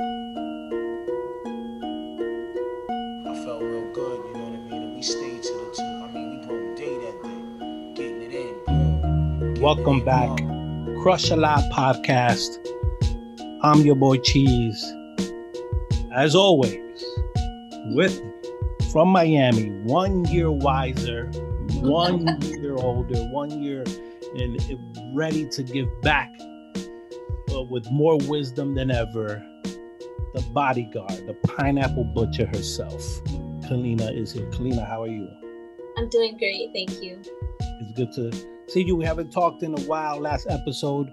I felt real good, you know what I mean? And we stayed to the two. I mean, we broke day that day, getting it in. Boom. Getting Welcome in, back. boom. Crush a Lot podcast. I'm your boy Cheese. As always, with me from Miami, one year wiser, one year older, one year and ready to give back uh, with more wisdom than ever. The bodyguard, the pineapple butcher herself. Kalina is here. Kalina, how are you? I'm doing great, thank you. It's good to see you. We haven't talked in a while. Last episode,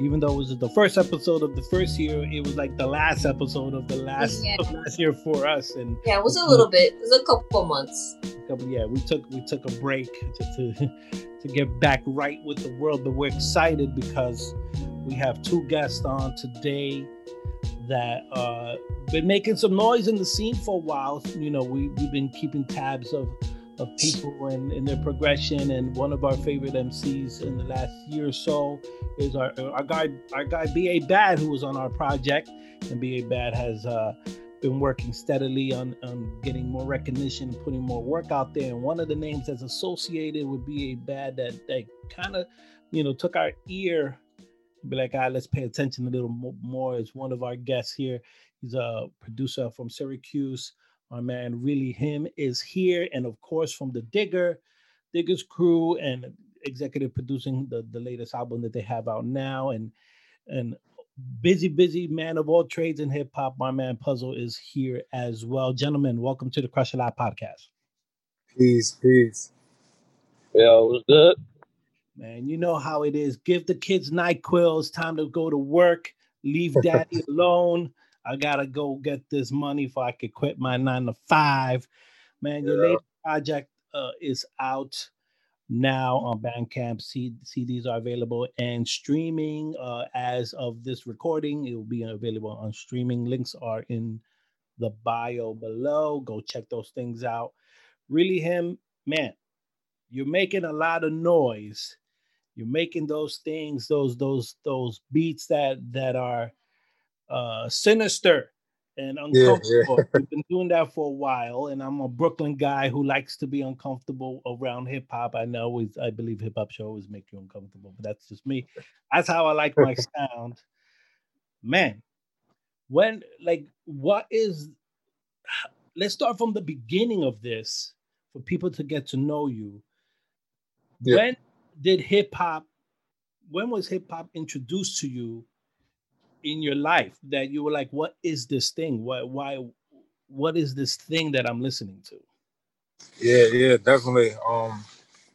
even though it was the first episode of the first year, it was like the last episode of the last Yeah. of last year for us. And Yeah, it was a little bit. It was a couple months. couple- yeah, we took we took a break to, to to get back right with the world. But we're excited because we have two guests on today that uh been making some noise in the scene for a while. You know, we we've been keeping tabs of of people and, their progression. And one of our favorite MCs in the last year or so is our our guy our guy BA Bad who was on our project. And BA Bad has uh been working steadily on, on getting more recognition and putting more work out there. And one of the names that's associated with BA Bad that that kind of, you know, took our ear, be like, ah, let's pay attention a little more. Is one of our guests here. He's a producer from Syracuse. Our man, really him, is here, and of course from the Digger, Digger's crew, and executive producing the the latest album that they have out now, and and busy, busy man of all trades in hip hop. My man Puzzle is here as well. Gentlemen, welcome to the Crush a Lot podcast. Peace, peace. Yo, what's good? Man, you know how it is. Give the kids NyQuil. It's time to go to work. Leave daddy alone. I gotta go get this money if I could quit my nine to five. Man, your Yeah. latest project uh, is out now on Bandcamp. C- CDs are available and streaming uh, as of this recording. It will be available on streaming. Links are in the bio below. Go check those things out. Really, him, man, you're making a lot of noise. You're making those things, those those those beats that that are uh sinister and Yeah, yeah. uncomfortable. We've been doing that for a while, and I'm a Brooklyn guy who likes to be uncomfortable around hip hop. I know always I believe hip hop show always make you uncomfortable, but that's just me. That's how I like my sound. Man, when like what is let's start from the beginning of this for people to get to know you. Yeah. When did hip hop when was hip hop introduced to you in your life that you were like, what is this thing? Why why what is this thing that I'm listening to? Yeah, yeah, definitely. Um,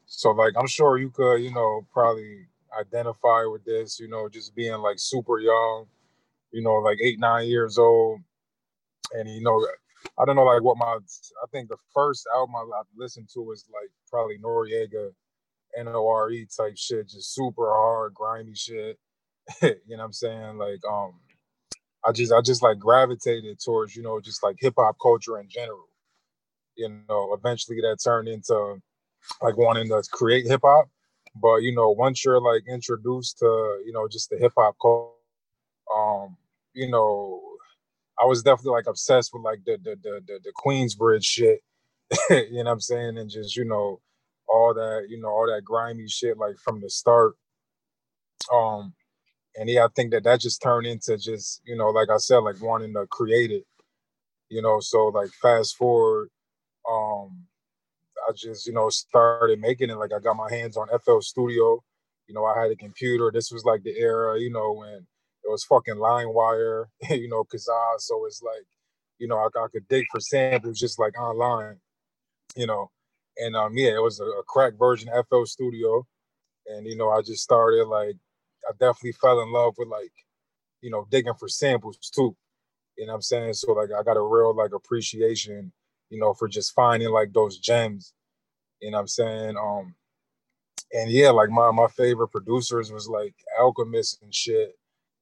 so like I'm sure you could, you know, probably identify with this, you know, just being like super young, you know, like eight, nine years old. And you know, I don't know like what my I think the first album I listened to was like probably Noreaga, N O R E type shit, just super hard, grimy shit. you know what I'm saying? Like um I just I just like gravitated towards, you know, just like hip hop culture in general. You know, eventually that turned into like wanting to create hip hop. But you know, once you're like introduced to, you know, just the hip hop culture, um, you know, I was definitely like obsessed with like the the the the, the Queensbridge shit. you know what I'm saying? And just, you know, all that, you know, all that grimy shit like from the start. Um and yeah, I think that that just turned into just, you know, like I said, like wanting to create it, you know. So like fast forward, um, I just, you know, started making it. Like I got my hands on FL Studio, you know, I had a computer. This was like the era, you know, when it was fucking LimeWire, you know, Kazaa. So it's like, you know, I, I could dig for samples just like online, you know. And um, yeah, it was a, a crack version FL Studio, and you know, I just started like I definitely fell in love with like, you know, digging for samples too. You know what I'm saying? So like I got a real like appreciation, you know, for just finding like those gems. You know what I'm saying? Um and yeah, like my my favorite producers was like Alchemist and shit,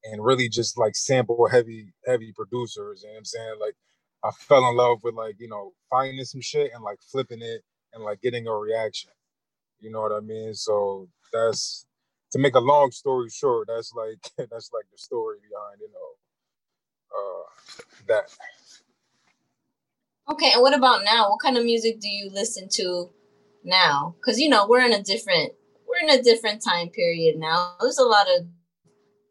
and really just like sample heavy, heavy producers. You know what I'm saying? Like I fell in love with like, you know, finding some shit and like flipping it and like getting a reaction. You know what I mean? So that's to make a long story short, that's like that's like the story behind, you know, uh, that. Okay, and what about now? What kind of music do you listen to now? Because you know we're in a different we're in a different time period now. There's a lot of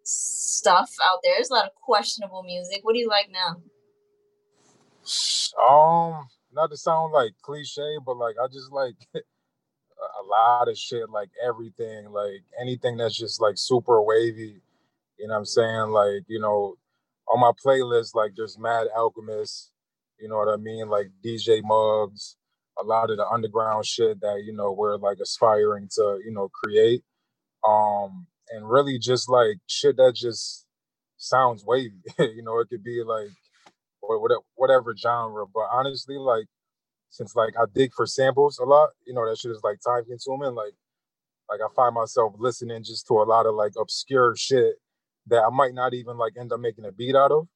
stuff out there. There's a lot of questionable music. What do you like now? Um, not to sound like cliche, but like I just like a lot of shit, like everything, like anything that's just like super wavy. You know what I'm saying? Like, you know, on my playlist, like there's Mad Alchemist, you know what I mean? Like DJ Muggs, a lot of the underground shit that, you know, we're like aspiring to, you know, create. Um, and really just like shit that just sounds wavy. you know, it could be like whatever whatever genre. But honestly, like since like I dig for samples a lot, you know, that shit is like time consuming. Like like I find myself listening just to a lot of like obscure shit that I might not even like end up making a beat out of,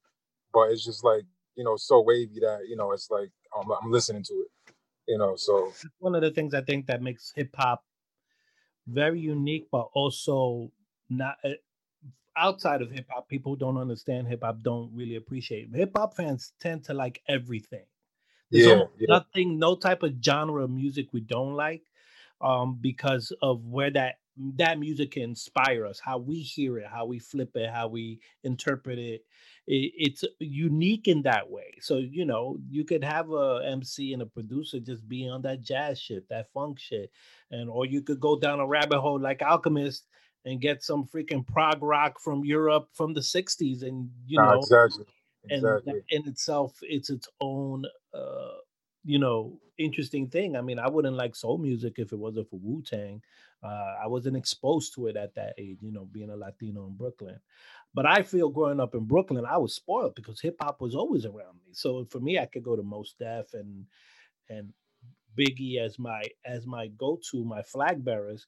but it's just like you know so wavy that you know it's like um, I'm listening to it, you know. So one of the things I think that makes hip hop very unique, but also not uh, outside of hip hop. People who don't understand hip hop don't really appreciate hip hop fans tend to like everything. There's yeah, yeah, nothing, no type of genre of music we don't like, um, because of where that that music can inspire us, how we hear it, how we flip it, how we interpret it. it. It's unique in that way. So you know, you could have a MC and a producer just be on that jazz shit, that funk shit, and or you could go down a rabbit hole like Alchemist and get some freaking prog rock from Europe from the '60s, and you know, exactly, exactly. and in itself, it's its own. Uh, you know, interesting thing. I mean, I wouldn't like soul music if it wasn't for Wu Tang. Uh, I wasn't exposed to it at that age, you know, being a Latino in Brooklyn. But I feel growing up in Brooklyn, I was spoiled because hip hop was always around me. So for me, I could go to Mos Def and and Biggie as my as my go to, my flag bearers.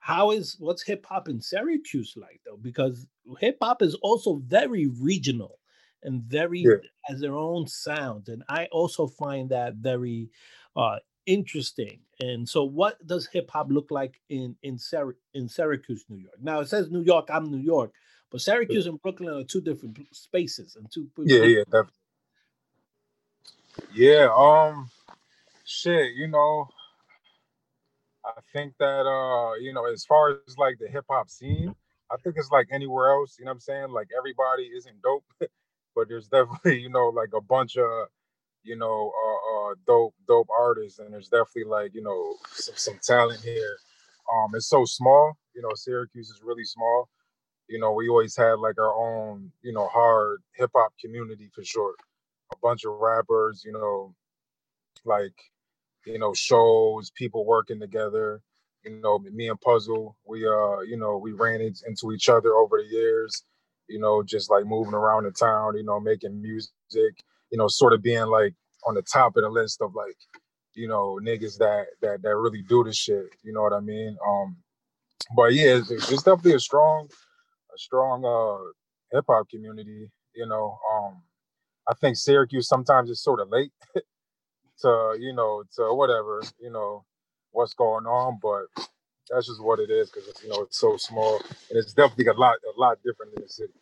How is what's hip hop in Syracuse like though? Because hip hop is also very regional and very yeah. has their own sound, and I also find that very uh, interesting. And so, what does hip hop look like in in, Syr- in Syracuse, New York? Now it says New York. I'm New York, but Syracuse and Brooklyn are two different spaces and two. Yeah, yeah, definitely. Yeah. Um. Shit. You know. I think that uh, you know, as far as like the hip hop scene, I think it's like anywhere else. You know what I'm saying? Like everybody isn't dope, but there's definitely you know like a bunch of you know uh, uh, dope dope artists, and there's definitely like you know some, some talent here. Um, it's so small. You know, Syracuse is really small. You know, we always had like our own you know hard hip hop community for sure. A bunch of rappers, you know, like you know, shows, people working together. You know, me and Puzzle, we uh, you know, we ran into each other over the years. You know, just like moving around the town. You know, making music. You know, sort of being like on the top of the list of like, you know, niggas that that that really do this shit. You know what I mean? Um, but yeah, it's, it's definitely a strong, a strong uh hip hop community. You know, um, I think Syracuse sometimes is sort of late to you know to whatever you know what's going on, but that's just what it is because you know it's so small and it's definitely a lot a lot different in the city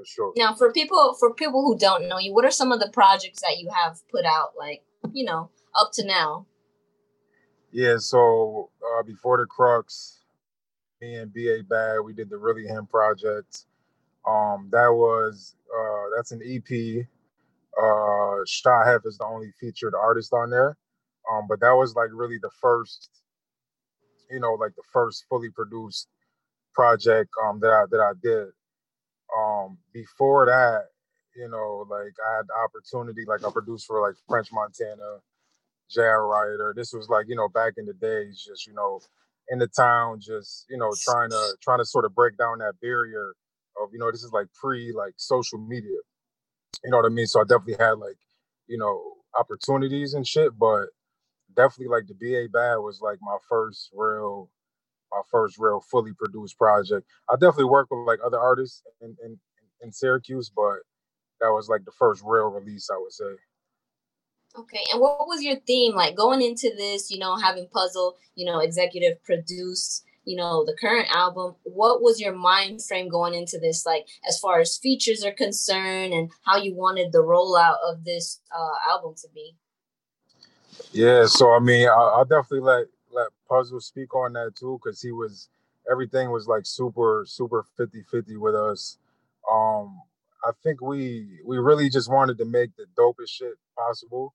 for sure. Now, for people for people who don't know you, what are some of the projects that you have put out, like you know, up to now? Yeah, so uh, before the Crux, me and BA Bad, we did the Really Him project. Um, that was uh, that's an EP uh Shahef is the only featured artist on there. Um, but that was like really the first, you know, like the first fully produced project um that I that I did. Um before that, you know, like I had the opportunity, like I produced for like French Montana, J.R. Writer. This was like, you know, back in the days, just, you know, in the town, just, you know, trying to trying to sort of break down that barrier of, you know, this is like pre like social media. You know what I mean? So I definitely had like, you know, opportunities and shit, but definitely like the BA Bad was like my first real my first real fully produced project. I definitely worked with like other artists in, in, in Syracuse, but that was like the first real release, I would say. Okay, and what was your theme like going into this? You know, having Puzzle, you know, executive produce you know the current album what was your mind frame going into this like as far as features are concerned and how you wanted the rollout of this uh, album to be? Yeah so i mean I, i'll definitely let let puzzle speak on that too because he was everything was like super super 50 50 with us. Um i think we we really just wanted to make the dopest shit possible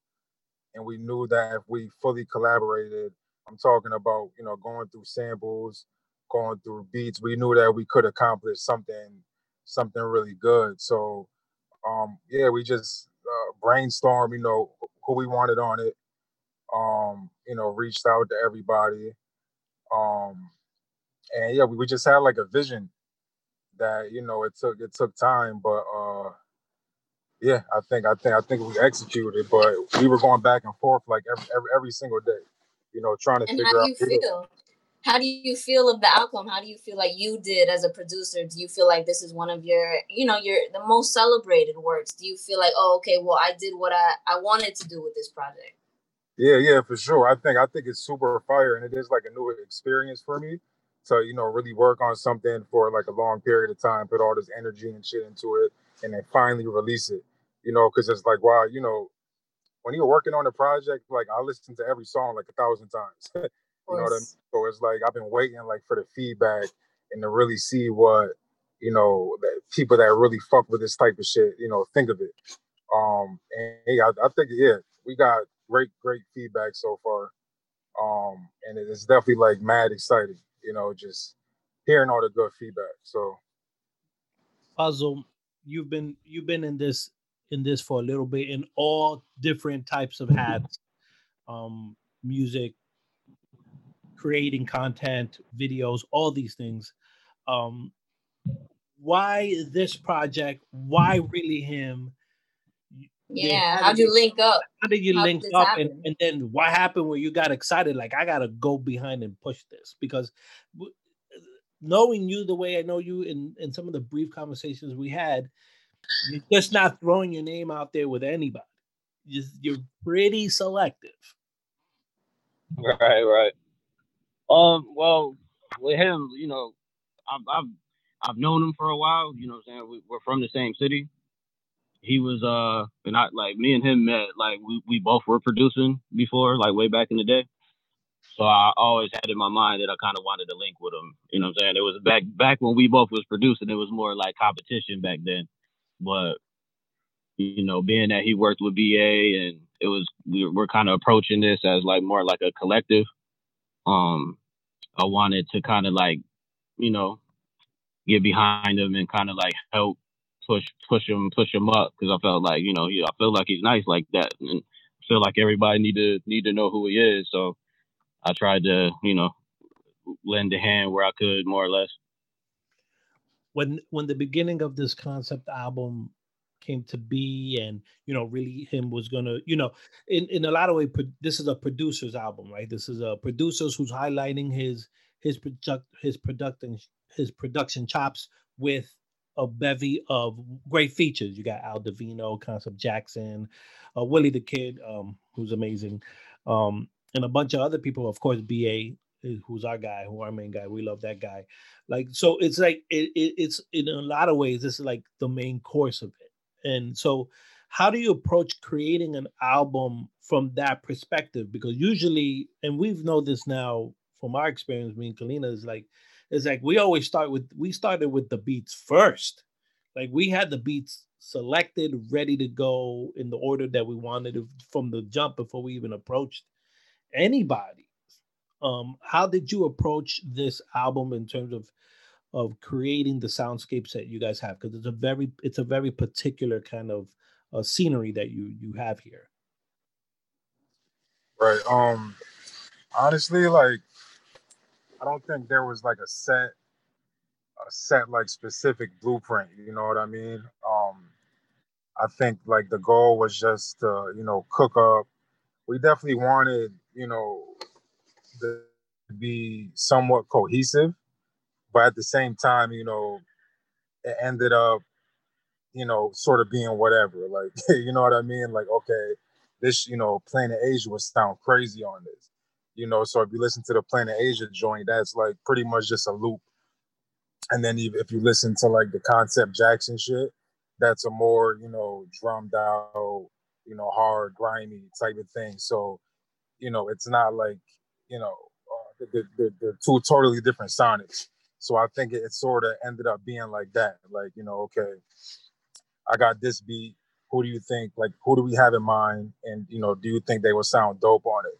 and we knew that if we fully collaborated I'm talking about, you know, going through samples, going through beats. We knew that we could accomplish something, something really good. So, um, yeah, we just uh, brainstormed, you know, who we wanted on it. Um, you know, reached out to everybody. Um, and yeah, we, we just had like a vision that, you know, it took it took time, but uh yeah, I think I think I think we executed, but we were going back and forth like every every, every single day you know, trying to and figure how out. do you feel? How do you feel of the outcome? How do you feel like you did as a producer? Do you feel like this is one of your, you know, your the most celebrated works? Do you feel like, oh, okay, well, I did what I I wanted to do with this project? Yeah, yeah, for sure. I think I think it's super fire, and it is like a new experience for me to you know really work on something for like a long period of time, put all this energy and shit into it, and then finally release it. You know, because it's like wow, you know, when you're working on a project, like I listen to every song like a thousand times. you know what I mean? So it's like I've been waiting like for the feedback and to really see what you know that people that really fuck with this type of shit, you know, think of it. Um, and yeah, I, I think yeah, we got great, great feedback so far. Um, and it's definitely like mad exciting, you know, just hearing all the good feedback. So, Puzzle, you've been you've been in this in this for a little bit in all different types of hats. Um music creating content videos all these things. Um why this project? Why really him? Yeah how did you link up? how did you how link up and, and then what happened when you got excited? Like i gotta go behind and push this because knowing you the way i know you in in some of the brief conversations we had you're just not throwing your name out there with anybody. You're pretty selective. Right, right. Um, well, with him, you know, I've I've I've known him for a while. You know, I'm saying we, we're from the same city. He was uh, and I like me and him met like we we both were producing before, like way back in the day. So I always had in my mind that I kind of wanted to link with him. You know what I'm saying? It was back back when we both was producing. It was more like competition back then. But you know, being that he worked with BA and it was we we're kind of approaching this as like more like a collective. Um, I wanted to kind of like, you know, get behind him and kind of like help push push him push him up because I felt like you know he I feel like he's nice like that and feel like everybody need to need to know who he is. So I tried to you know lend a hand where I could more or less when when the beginning of this concept album came to be and you know really him was gonna you know in in a lot of way this is a producer's album right? This is a producer's who's highlighting his his product his production his production chops with a bevy of great features. You got al divino concept jackson uh, willie the kid um who's amazing um and a bunch of other people of course ba who's our guy, who our main guy. We love that guy. Like so, it's like it, it, it's in a lot of ways is like the main course of it. And so, how do you approach creating an album from that perspective? Because usually, and we've know this now from our experience, me and Kalina is like, it's like we always start with we started with the beats first. Like we had the beats selected, ready to go in the order that we wanted from the jump before we even approached anybody um, how did you approach this album in terms of of creating the soundscapes that you guys have? Because it's a very it's a very particular kind of uh, scenery that you you have here. Right. Um. Honestly, like I don't think there was like a set a set like specific blueprint. You know what I mean? Um. I think like the goal was just to you know cook up. We definitely wanted you know to be somewhat cohesive, but at the same time, you know, it ended up, you know, sort of being whatever. Like, you know what I mean? Like, okay, this, you know, Planet Asia would sound crazy on this. You know, so if you listen to the Planet Asia joint, that's like pretty much just a loop. And then if you listen to like the Concept Jackson shit, that's a more you know drummed out, you know, hard, grimy type of thing. So, you know, it's not like you know uh, the, the, the two totally different sonics. So I think it, it sort of ended up being like that. Like you know, okay, I got this beat. Who do you think? Like, who do we have in mind? And you know, do you think they will sound dope on it?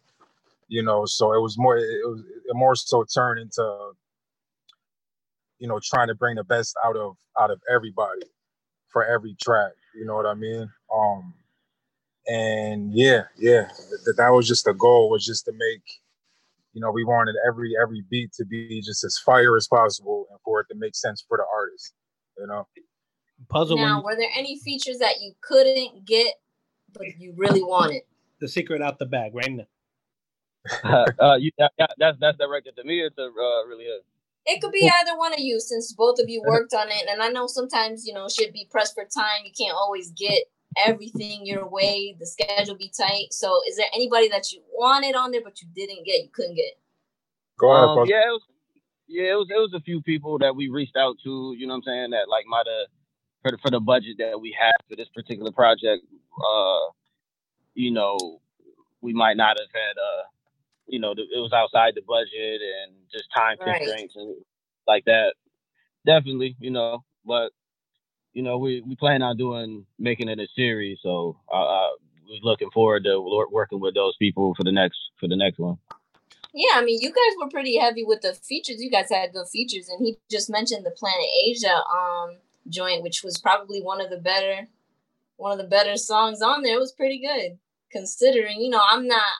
You know, so it was more. It was it more so turned into you know trying to bring the best out of out of everybody for every track. You know what I mean? Um, and yeah, yeah, that that was just the goal was just to make, you know, we wanted every every beat to be just as fire as possible and for it to make sense for the artist. You know. Puzzle. Now, were there any features that you couldn't get, but you really wanted? The secret out the bag, right now. uh, uh, you, that, that's that's directed to me or to uh, really is. It could be either one of you since both of you worked on it. And I know sometimes, you know, should be pressed for time. You can't always get everything your way. The schedule be tight. So is there anybody that you wanted on there but you didn't get, you couldn't get? Go ahead. Um, yeah, it was, yeah, it was it was a few people that we reached out to, you know what I'm saying, that like might have for the, for the budget that we had for this particular project, uh, you know, we might not have had uh you know, it was outside the budget and just time right. constraints and like that. Definitely, you know, but you know, we we plan on doing making it a series, so uh we're looking forward to working with those people for the next for the next one. Yeah, I mean, you guys were pretty heavy with the features. You guys had good features, and he just mentioned the Planet Asia um joint, which was probably one of the better one of the better songs on there. It was pretty good considering, you know, I'm not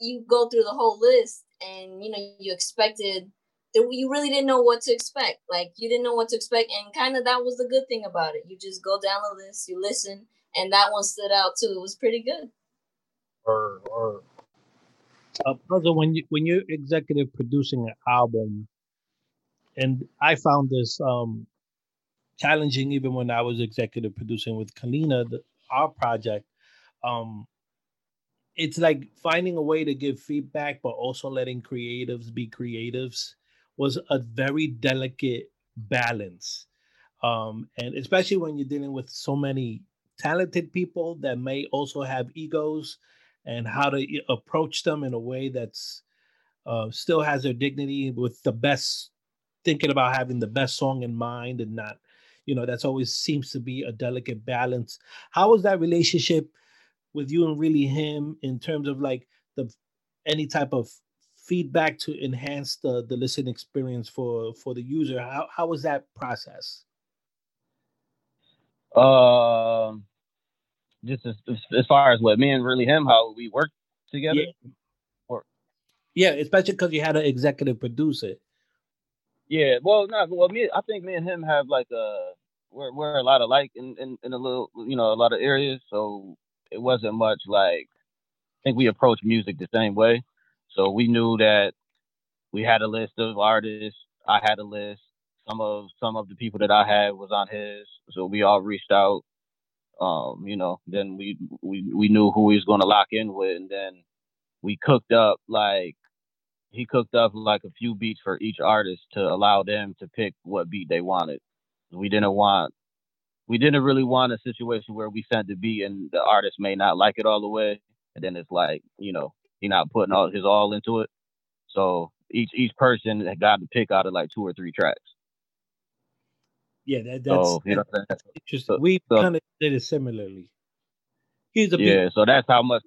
you go through the whole list and you know you expected you really didn't know what to expect like you didn't know what to expect and kind of that was the good thing about it. You just go down the list you listen and that one stood out too. It was pretty good. Or or uh, puzzle when you when you're executive producing an album and i found this um challenging even when i was executive producing with kalina the, our project um it's like finding a way to give feedback but also letting creatives be creatives was a very delicate balance. Um, and especially when you're dealing with so many talented people that may also have egos and how to approach them in a way that's uh, still has their dignity with the best thinking about having the best song in mind and not you know that's always seems to be a delicate balance. How was that relationship with you and really him in terms of like the any type of feedback to enhance the the listening experience for for the user? How how was that process? Um just as, as far as what me and really him how we work together? Yeah, or yeah especially because you had an executive producer. Yeah well not well me i think me and him have like a we're, we're a lot alike in, in in a little you know a lot of areas so it wasn't much like I think we approach music the same way. So we knew that we had a list of artists. I had a list. Some of some of the people that I had was on his. So we all reached out. Um, you know, then we we we knew who he was gonna lock in with and then we cooked up like he cooked up like a few beats for each artist to allow them to pick what beat they wanted. We didn't want we didn't really want a situation where we sent the beat and the artist may not like it all the way, and then it's like you know he not putting all his all into it. So each each person got to pick out of like two or three tracks. Yeah, that, that's, so, you know, that's interesting. So, we so, kind of did it similarly. He's a yeah, so that's how much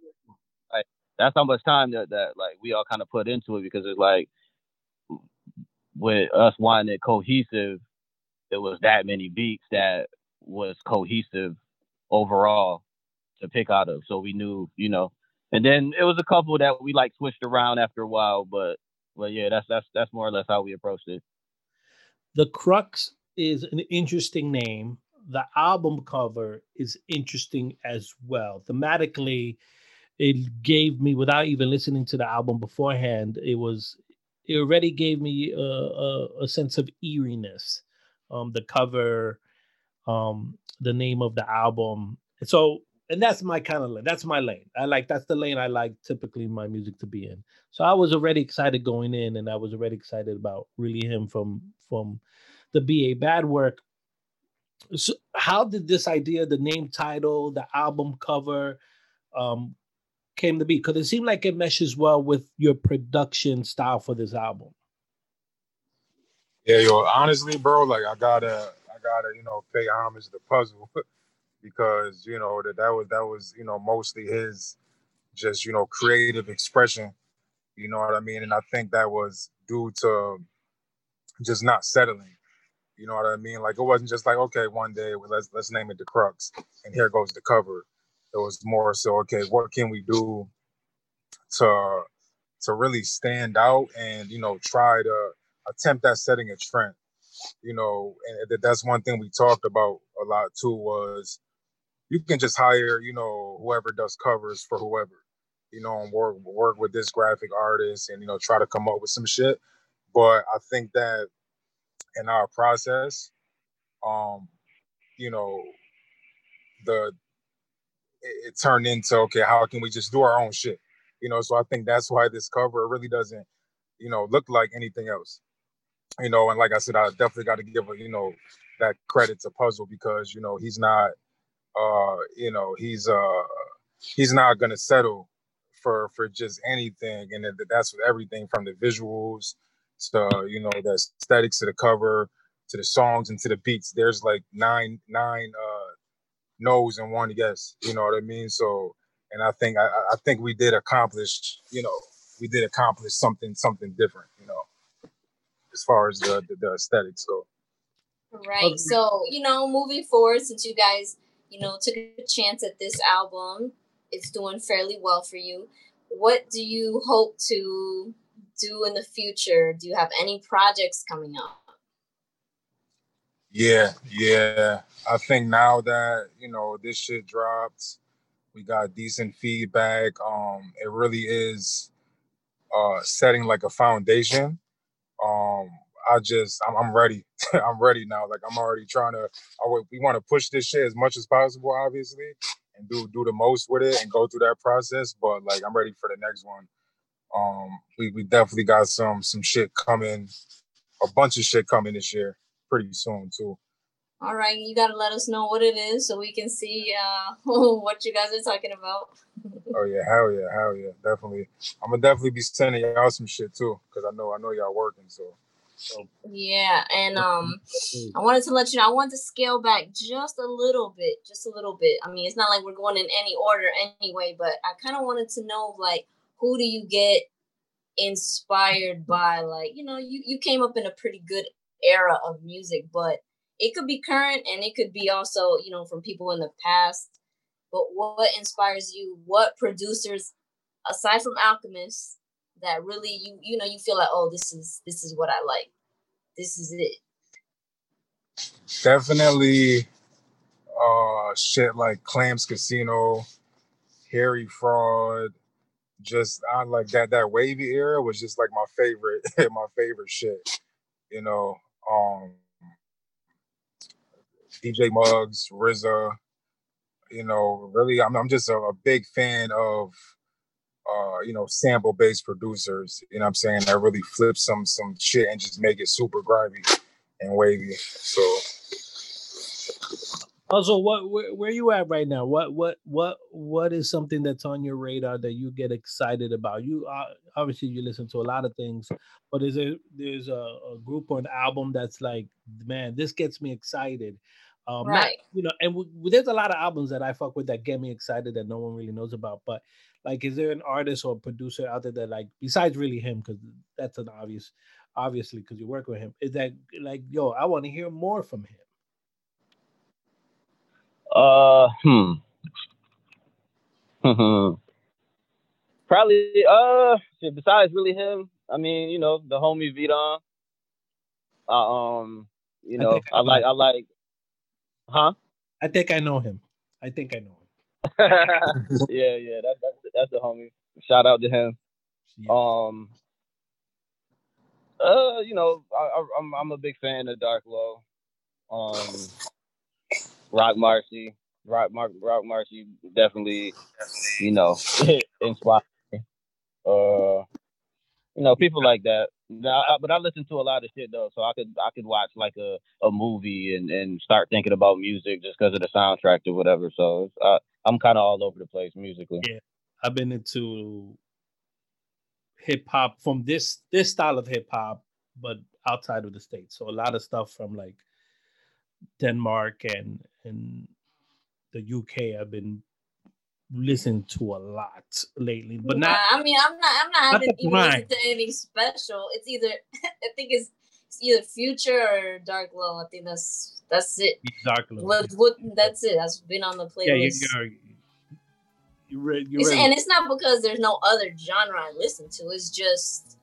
like that's how much time that, that like we all kind of put into it because it's like with us wanting it cohesive, it was that many beats that was cohesive overall to pick out of. So we knew, you know, and then it was a couple that we like switched around after a while, but but yeah, that's that's that's more or less how we approached it. The Crux is an interesting name. The album cover is interesting as well. Thematically, it gave me without even listening to the album beforehand, it was it already gave me a, a, a sense of eeriness. Um, the cover um, the name of the album. So and that's my kind of lane. That's my lane. I like that's the lane I like typically my music to be in. So I was already excited going in, and I was already excited about really him from from the BA Bad Work. So how did this idea, the name title, the album cover, um, came to be? Because it seemed like it meshes well with your production style for this album. Yeah, yo, honestly, bro, like I gotta, I gotta, you know, pay homage to the Puzzle because you know that that was that was you know mostly his just you know creative expression. You know what I mean? And I think that was due to just not settling. You know what I mean? Like it wasn't just like okay, one day let's let's name it the Crux, and here goes the cover. It was more so okay, what can we do to to really stand out and you know try to attempt at setting a trend. You know, and that's one thing we talked about a lot too was you can just hire, you know, whoever does covers for whoever, you know, and work work with this graphic artist and you know try to come up with some shit. But I think that in our process, um, you know, the it, it turned into okay, how can we just do our own shit? You know, so I think that's why this cover really doesn't, you know, look like anything else. You know, and like I said, I definitely got to give a, you know, that credit to Puzzle because you know he's not uh, you know, he's uh he's not gonna settle for for just anything, and that's with everything from the visuals to you know the aesthetics to the cover to the songs and to the beats. There's like nine nine uh no's and one yes. You know what I mean? So, and I think I, I think we did accomplish. You know, we did accomplish something something different. You know, as far as the the, the aesthetics go. Right. So you know, moving forward, since you guys you know, took a chance at this album. It's doing fairly well for you. What do you hope to do in the future? Do you have any projects coming up? Yeah, yeah. I think now that, you know, this shit dropped, we got decent feedback. Um, it really is uh setting like a foundation. Um, I just I'm, I'm ready. I'm ready now. Like I'm already trying to. I, we want to push this shit as much as possible, obviously, and do do the most with it and go through that process. But like I'm ready for the next one. Um, we we definitely got some some shit coming, a bunch of shit coming this year, pretty soon too. All right, you gotta let us know what it is so we can see uh, what you guys are talking about. oh yeah, hell yeah, hell yeah, definitely. I'm gonna definitely be sending y'all some shit too, cause I know I know y'all working so. So. Yeah, and um, I wanted to let you know I want to scale back just a little bit, just a little bit. I mean, it's not like we're going in any order anyway, but I kind of wanted to know like who do you get inspired by? Like, you know, you you came up in a pretty good era of music, but it could be current and it could be also you know from people in the past. But what inspires you? What producers, aside from Alchemist, that really you you know you feel like oh this is this is what I like. This is it. Definitely uh shit like Clams Casino, Harry Fraud, just I like that that wavy era was just like my favorite my favorite shit. You know, um DJ Muggs, RZA, you know, really I'm I'm just a, a big fan of uh, you know, sample based producers, you know what I'm saying, that really flip some some shit and just make it super grimy and wavy. So also what where, where you at right now? What what what what is something that's on your radar that you get excited about? You uh, obviously you listen to a lot of things, but is there there's a, a group or an album that's like, man, this gets me excited. Um, right. Not, you know, and w- there's a lot of albums that I fuck with that get me excited that no one really knows about. But like, is there an artist or producer out there that like, besides really him, because that's an obvious, obviously, because you work with him, is that like, yo, I want to hear more from him. Uh, hmm. Probably, uh, besides really him, I mean, you know, the homie Vidon. Uh, um, you know, I, I, I like, I like, huh? I think I know him. I think I know him. yeah, yeah, that, that's that's the homie. Shout out to him. Yeah. Um, uh, you know, I, am I'm, I'm a big fan of Dark Lo. Um, Roc Marci, Rock Mark Roc Marci definitely, you know, inspired. Uh, you know, people like that. Now, I, but I listen to a lot of shit though, so I could I could watch like a, a movie and, and start thinking about music just because of the soundtrack or whatever. So uh, I'm kind of all over the place musically. Yeah, I've been into hip hop from this this style of hip hop, but outside of the states. So a lot of stuff from like Denmark and and the UK. I've been listening to a lot lately, but not. I mean, I'm not. I'm not, not even listening to anything special. It's either I think it's it's either Future or Dark Lo. I think that's that's it. Dark Lo. What, what, that's it. That's been on the playlist. Yeah, you're, you're, you're, you're and it's not because there's no other genre I listen to. It's just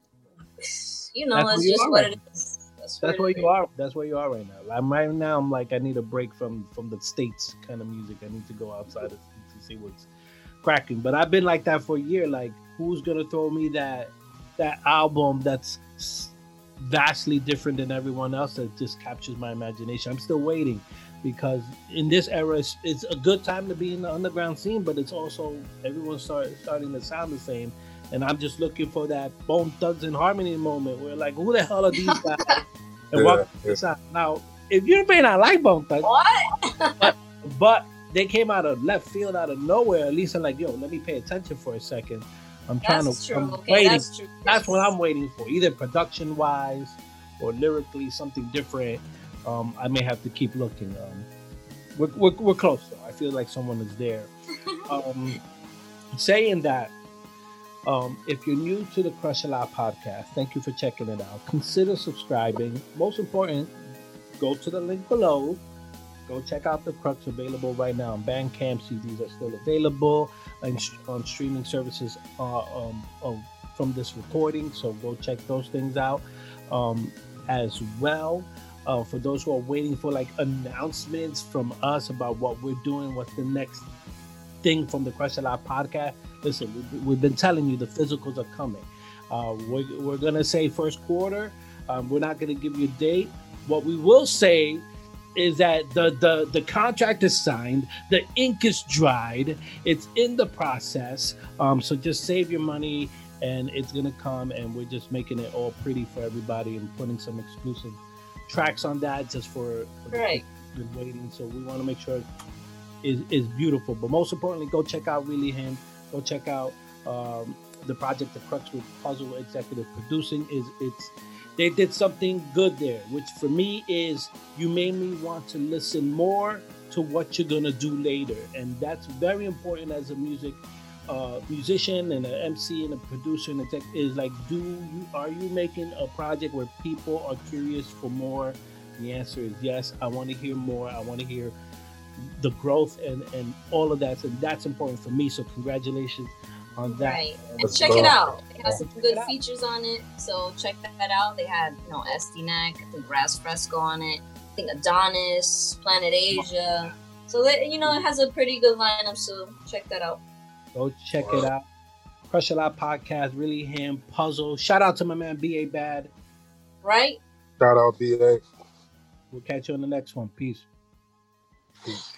you know, that's, just what right. it is. That's, that's where you are. That's where you are right now. I'm right now. I'm like I need a break from from the states kind of music. I need to go outside to see what's cracking. But I've been like that for a year. Like, who's gonna throw me that that album that's vastly different than everyone else that just captures my imagination? I'm still waiting because in this era, it's, it's a good time to be in the underground scene, but it's also everyone's start, starting to sound the same and I'm just looking for that Bone Thugs and Harmony moment where like, who the hell are these guys? and yeah, yeah. Now, if you may not like Bone Thugs, what? but, but, they came out of left field, out of nowhere. At least I'm like, yo, let me pay attention for a second. I'm trying that's to. True. I'm okay, waiting. That's, true. that's what I'm waiting for, either production wise or lyrically something different. Um, I may have to keep looking. Um, we're, we're, we're close though. I feel like someone is there. um, saying that, um, if you're new to the Crush a Lot podcast, thank you for checking it out. Consider subscribing. Most important, go to the link below. Go check out the Crux available right now on Bandcamp. CDs are still available and on streaming services uh, um, um, from this recording. So go check those things out um, as well. Uh, for those who are waiting for like announcements from us about what we're doing, what's the next thing from the Crush a Lot podcast, listen, we've been telling you the physicals are coming. Uh, we're, we're going to say first quarter. Um, we're not going to give you a date. What we will say is that the, the, the contract is signed, the ink is dried, it's in the process. Um, so just save your money and it's to come. And we're just making it all pretty for everybody and putting some exclusive tracks on that just for, for right. been waiting. So we want to make sure is is beautiful. But most importantly, go check out Really Him. Go check out um, the project the Crux with Puzzle Executive Producing. Is it's they did something good there, which for me is you made me want to listen more to what you're gonna do later, and that's very important as a music uh, musician and an MC and a producer and a tech is like, do you are you making a project where people are curious for more? The answer is yes. I want to hear more. I want to hear the growth and and all of that. And that's important for me. So congratulations on that. Right. And check it out. it has some good features on it so check that out. They had you know sd neck i think grass fresco on it i think adonis planet asia. So that you know it has a pretty good lineup so check that out. Go check it out. Crush a lot podcast really him puzzle. Shout out to my man ba bad. Right? Shout out ba we'll catch you on the next one. Peace. Peace.